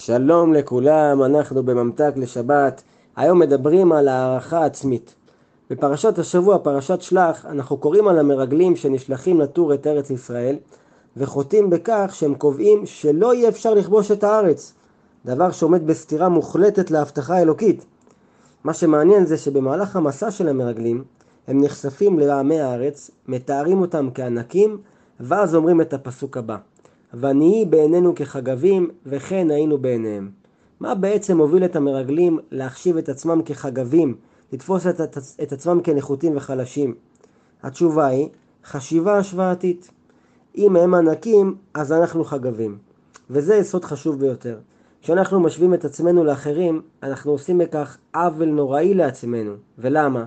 שלום לכולם, אנחנו בממתק לשבת. היום מדברים על הערכה עצמית. בפרשת השבוע, פרשת שלח, אנחנו קוראים על המרגלים שנשלחים לטור את ארץ ישראל, וחוטאים בכך שהם קובעים שלא יהיה אפשר לכבוש את הארץ, דבר שעומד בסתירה מוחלטת להבטחה האלוקית. מה שמעניין זה שבמהלך המסע של המרגלים, הם נחשפים לעמי הארץ, מתארים אותם כענקים, ואז אומרים את הפסוק הבא: ונהי בעינינו כחגבים, וכן היינו בעיניהם. מה בעצם הוביל את המרגלים להחשיב את עצמם כחגבים, לתפוס את, את עצמם כנחותים וחלשים? התשובה היא חשיבה השוואתית. אם הם ענקים, אז אנחנו חגבים. וזה יסוד חשוב ביותר. כשאנחנו משווים את עצמנו לאחרים, אנחנו עושים בכך עוול נוראי לעצמנו. ולמה?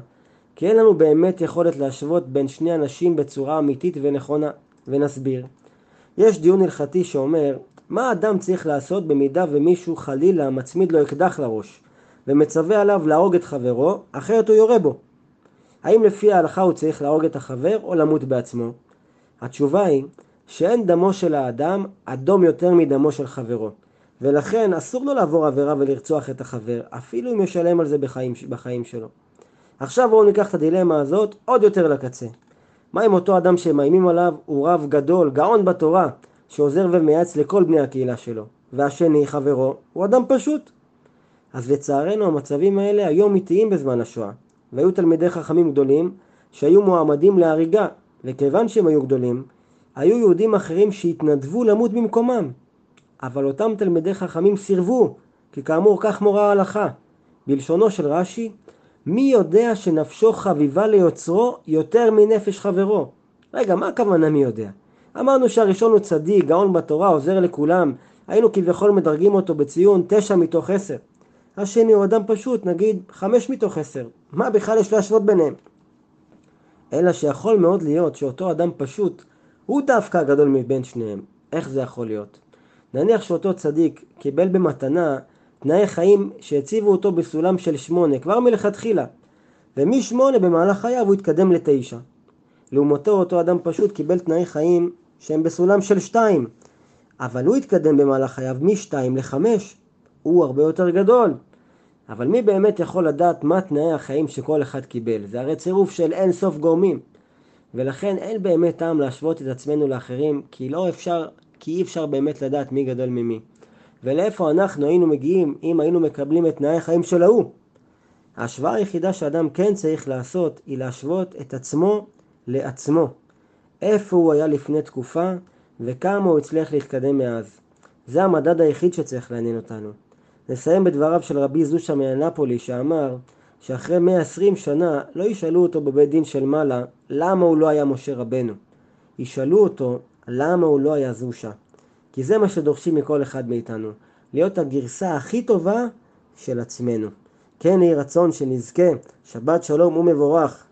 כי אין לנו באמת יכולת להשוות בין שני אנשים בצורה אמיתית ונכונה. ונסביר. יש דיון הלכתי שאומר, מה אדם צריך לעשות במידה ומישהו חלילה מצמיד לו אקדח לראש, ומצווה עליו להרוג את חברו, אחרת הוא יורה בו. האם לפי ההלכה הוא צריך להרוג את החבר או למות בעצמו? התשובה היא שאין דמו של האדם אדום יותר מדמו של חברו, ולכן אסור לו לעבור עבירה ולרצוח את החבר, אפילו אם ישלם על זה בחיים, בחיים שלו. עכשיו בואו ניקח את הדילמה הזאת עוד יותר לקצה. מה עם אותו אדם שמאיימים עליו הוא רב גדול, גאון בתורה, שעוזר ומייעץ לכל בני הקהילה שלו, והשני, חברו, הוא אדם פשוט. אז לצערנו המצבים האלה היו אמיתיים בזמן השואה, והיו תלמידי חכמים גדולים שהיו מועמדים להריגה, וכיוון שהם היו גדולים, היו יהודים אחרים שהתנדבו למות במקומם. אבל אותם תלמידי חכמים סירבו, כי כאמור כך מורה ההלכה. בלשונו של רש"י, מי יודע שנפשו חביבה ליוצרו יותר מנפש חברו? רגע, מה הכוונה מי יודע? אמרנו שהראשון הוא צדיק, גאון בתורה, עוזר לכולם, היינו כביכול מדרגים אותו בציון תשע מתוך עשר. השני הוא אדם פשוט, נגיד חמש מתוך עשר. מה בכלל יש להשוות ביניהם? אלא שיכול מאוד להיות שאותו אדם פשוט הוא דווקא הגדול מבין שניהם. איך זה יכול להיות? נניח שאותו צדיק קיבל במתנה תנאי חיים שהציבו אותו בסולם של שמונה כבר מלכתחילה. ומשמונה במהלך חייו הוא התקדם לתשע. לעומתו אותו אדם פשוט קיבל תנאי חיים שהם בסולם של שתיים. אבל הוא התקדם במהלך חייו משתיים לחמש. הוא הרבה יותר גדול. אבל מי באמת יכול לדעת מה תנאי החיים שכל אחד קיבל? זה הרי צירוף של אין סוף גורמים. ולכן אין באמת טעם להשוות את עצמנו לאחרים כי לא אפשר, כי אי אפשר באמת לדעת מי גדול ממי ולאיפה אנחנו היינו מגיעים אם היינו מקבלים את תנאי החיים של ההוא. ההשוואה היחידה שאדם כן צריך לעשות היא להשוות את עצמו לעצמו. איפה הוא היה לפני תקופה וכמה הוא הצליח להתקדם מאז. זה המדד היחיד שצריך לעניין אותנו. נסיים בדבריו של רבי זושה מאנפולי שאמר שאחרי 120 שנה לא ישאלו אותו בבית דין של מעלה למה הוא לא היה משה רבנו. ישאלו אותו למה הוא לא היה זושה. כי זה מה שדורשים מכל אחד מאיתנו, להיות הגרסה הכי טובה של עצמנו. כן יהי רצון שנזכה, שבת שלום ומבורך.